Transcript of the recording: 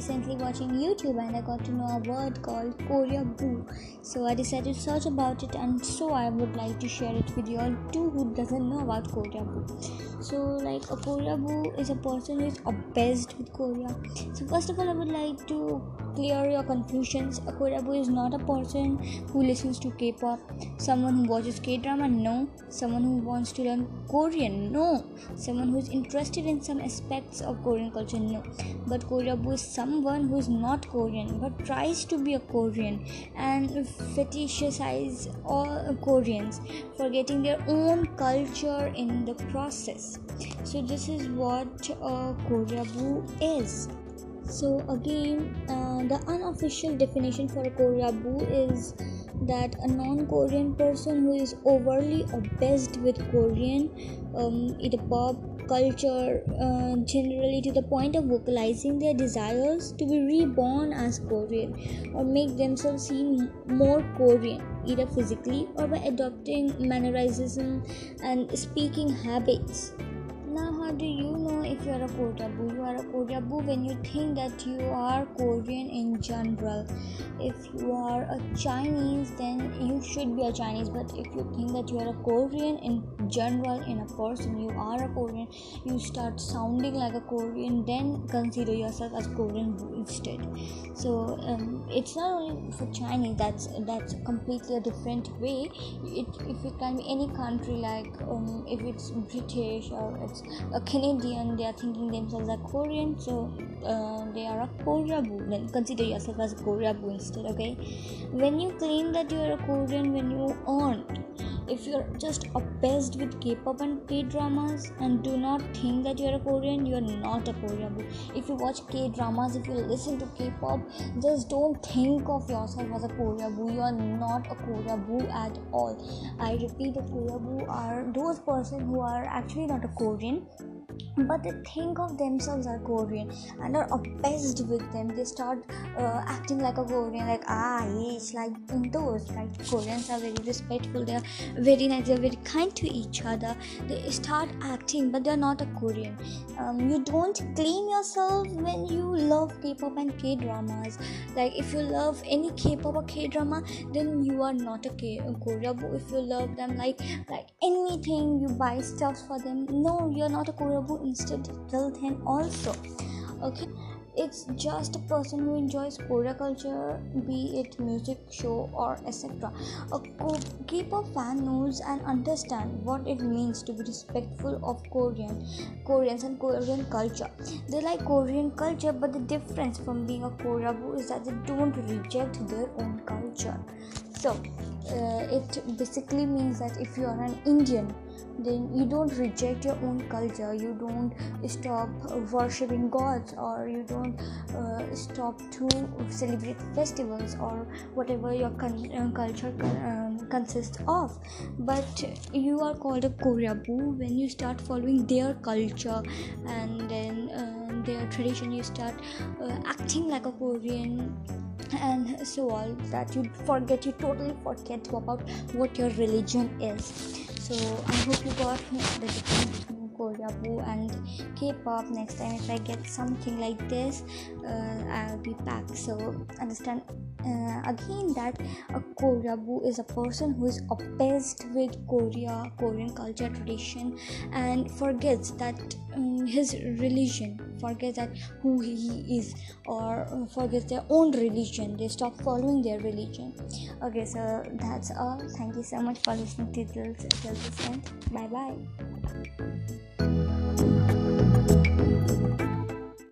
recently watching YouTube and I got to know a word called Koreaboo. So I decided to search about it and so I would like to share it with you all too who doesn't know about Koreaboo. So like a Koreaboo is a person who is obsessed with Korea. So first of all I would like to clear your confusions. A Boo is not a person who listens to K-pop, someone who watches K-drama, no. Someone who wants to learn Korean, no. Someone who is interested in some aspects of Korean culture, no but Koreaboo is someone who is not Korean but tries to be a Korean and fetishizes all Koreans, forgetting their own culture in the process. So this is what uh, a Koreaboo is. So again, uh, the unofficial definition for a Koreaboo is that a non-Korean person who is overly obsessed with Korean, um, a pop culture uh, generally to the point of vocalizing their desires to be reborn as Korean or make themselves seem more Korean, either physically or by adopting mannerism and speaking habits. Now, how do you know if you are a Koreaboo? You are a Koreaboo when you think that you are Korean in general. If you are a Chinese, then you should be a Chinese. But if you think that you are a Korean in general, in a person, you are a Korean, you start sounding like a Korean, then consider yourself as Korean instead. So um, it's not only for Chinese. That's that's completely a different way. It, if it can be any country, like um, if it's British or it's a Canadian, they are thinking themselves as Korean, so uh, they are a Koreaboo. Then consider yourself as a Koreaboo instead. Okay, when you claim that you are a Korean, when you aren't, if you're just obsessed with K-pop and K-dramas and do not think that you're a Korean, you are not a korean If you watch K-dramas, if you listen to K-pop, just don't think of yourself as a Koreaboo. You are not a Koreaboo at all. I repeat, a Koreaboo are those person who are actually not a Korean but they think of themselves as Korean and are obsessed with them. They start uh, acting like a Korean, like ah, it's like in those. Like Koreans are very respectful. They are very nice. They are very kind to each other. They start acting, but they are not a Korean. Um, you don't claim yourself when you love K-pop and K-dramas. Like if you love any K-pop or K-drama, then you are not a K- a Korea. If you love them like like anything, you buy stuff for them. No, you're not a Korea instead tell them also okay it's just a person who enjoys Korea culture, be it music, show, or etc. A K-pop fan knows and understands what it means to be respectful of Korean, Koreans and Korean culture. They like Korean culture, but the difference from being a Koreaboo is that they don't reject their own culture. So uh, it basically means that if you are an Indian then you don't reject your own culture. You don't stop worshipping gods or you don't uh, stop to celebrate festivals or whatever your con- uh, culture um, consists of. But you are called a koreaboo when you start following their culture and then uh, their tradition. You start uh, acting like a korean and so on that. You forget you totally forget about what your religion is so i hope you got the difference between koreaboo k-pop next time if i get something like this uh, i'll be back. So understand uh, again that a koreaboo is a person who is obsessed with korea korean culture tradition and forgets that um, his religion forgets that who he is or forgets their own religion. They stop following their religion. Okay so that's all. Thank you so much for listening to this till this end. Bye bye